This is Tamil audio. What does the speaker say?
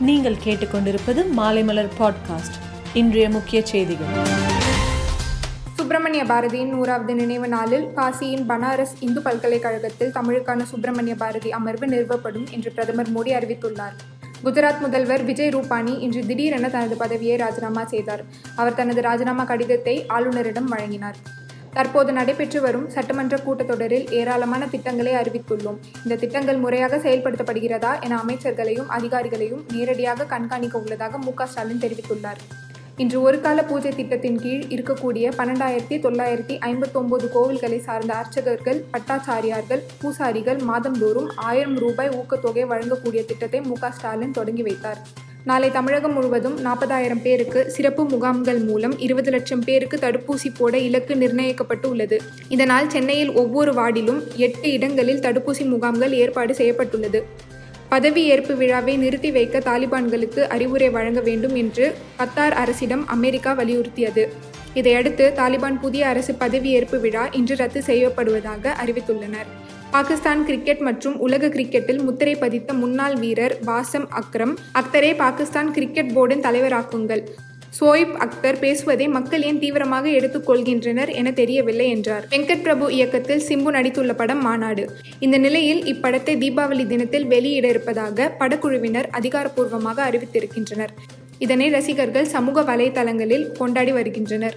நீங்கள் கேட்டுக்கொண்டிருப்பது மாலைமலர் பாட்காஸ்ட். இன்றைய முக்கிய செய்திகள். சுப்பிரமணிய பாரதியின் நூறாவது நினைவு நாளில் காசியின் பனாரஸ் இந்து பல்கலைக்கழகத்தில் தமிழுக்கான சுப்பிரமணிய பாரதி அமர்வு நிறுவப்படும் என்று பிரதமர் மோடி அறிவித்துள்ளார். குஜராத் முதல்வர் விஜய் ரூபானி இன்று திடீரென தனது பதவியை ராஜினாமா செய்தார். அவர் தனது ராஜினாமா கடிதத்தை ஆளுநரிடம் வழங்கினார். தற்போது நடைபெற்று வரும் சட்டமன்ற கூட்டத்தொடரில் ஏராளமான திட்டங்களை அறிவித்துள்ளோம். இந்த திட்டங்கள் முறையாக செயல்படுத்தப்படுகிறதா என அமைச்சர்களையும் அதிகாரிகளையும் நேரடியாக கண்காணிக்க உள்ளதாக மு ஸ்டாலின் தெரிவித்துள்ளார். இன்று ஒரு கால பூஜை திட்டத்தின் கீழ் இருக்கக்கூடிய பன்னெண்டாயிரத்தி தொள்ளாயிரத்தி ஐம்பத்தொன்பது கோவில்களை சார்ந்த அர்ச்சகர்கள் பட்டாச்சாரியார்கள் பூசாரிகள் மாதந்தோறும் ஆயிரம் ரூபாய் ஊக்கத்தொகை வழங்கக்கூடிய திட்டத்தை மு ஸ்டாலின் தொடங்கி வைத்தார். நாளை தமிழகம் முழுவதும் நாற்பதாயிரம் பேருக்கு சிறப்பு முகாம்கள் மூலம் இருபது லட்சம் பேருக்கு தடுப்பூசி போட இலக்கு நிர்ணயிக்கப்பட்டு உள்ளது இதனால் சென்னையில் ஒவ்வொரு வார்டிலும் எட்டு இடங்களில் தடுப்பூசி முகாம்கள் ஏற்பாடு செய்யப்பட்டுள்ளது. பதவி ஏற்பு விழாவை நிறுத்தி வைக்க தாலிபான்களுக்கு அறிவுரை வழங்க வேண்டும் என்று கத்தார் அரசிடம் அமெரிக்கா வலியுறுத்தியது. இதையடுத்து தாலிபான் புதிய அரசு பதவியேற்பு விழா இன்று ரத்து செய்யப்படுவதாக அறிவித்துள்ளனர். பாகிஸ்தான் கிரிக்கெட் மற்றும் உலக கிரிக்கெட்டில் முத்திரை பதித்த முன்னாள் வீரர் வாசம் அக்ரம் அக்தரை பாகிஸ்தான் கிரிக்கெட் போர்டின் தலைவராக்குங்கள். சோயிப் அக்தர் பேசுவதை மக்கள் ஏன் தீவிரமாக எடுத்துக்கொள்கின்றனர் என தெரியவில்லை என்றார். வெங்கட் பிரபு இயக்கத்தில் சிம்பு நடித்துள்ள படம் மாநாடு. இந்த நிலையில் இப்படத்தை தீபாவளி தினத்தில் வெளியிட இருப்பதாக படக்குழுவினர் அதிகாரப்பூர்வமாக அறிவித்திருக்கின்றனர். இதனை ரசிகர்கள் சமூக வலைதளங்களில் கொண்டாடி வருகின்றனர்.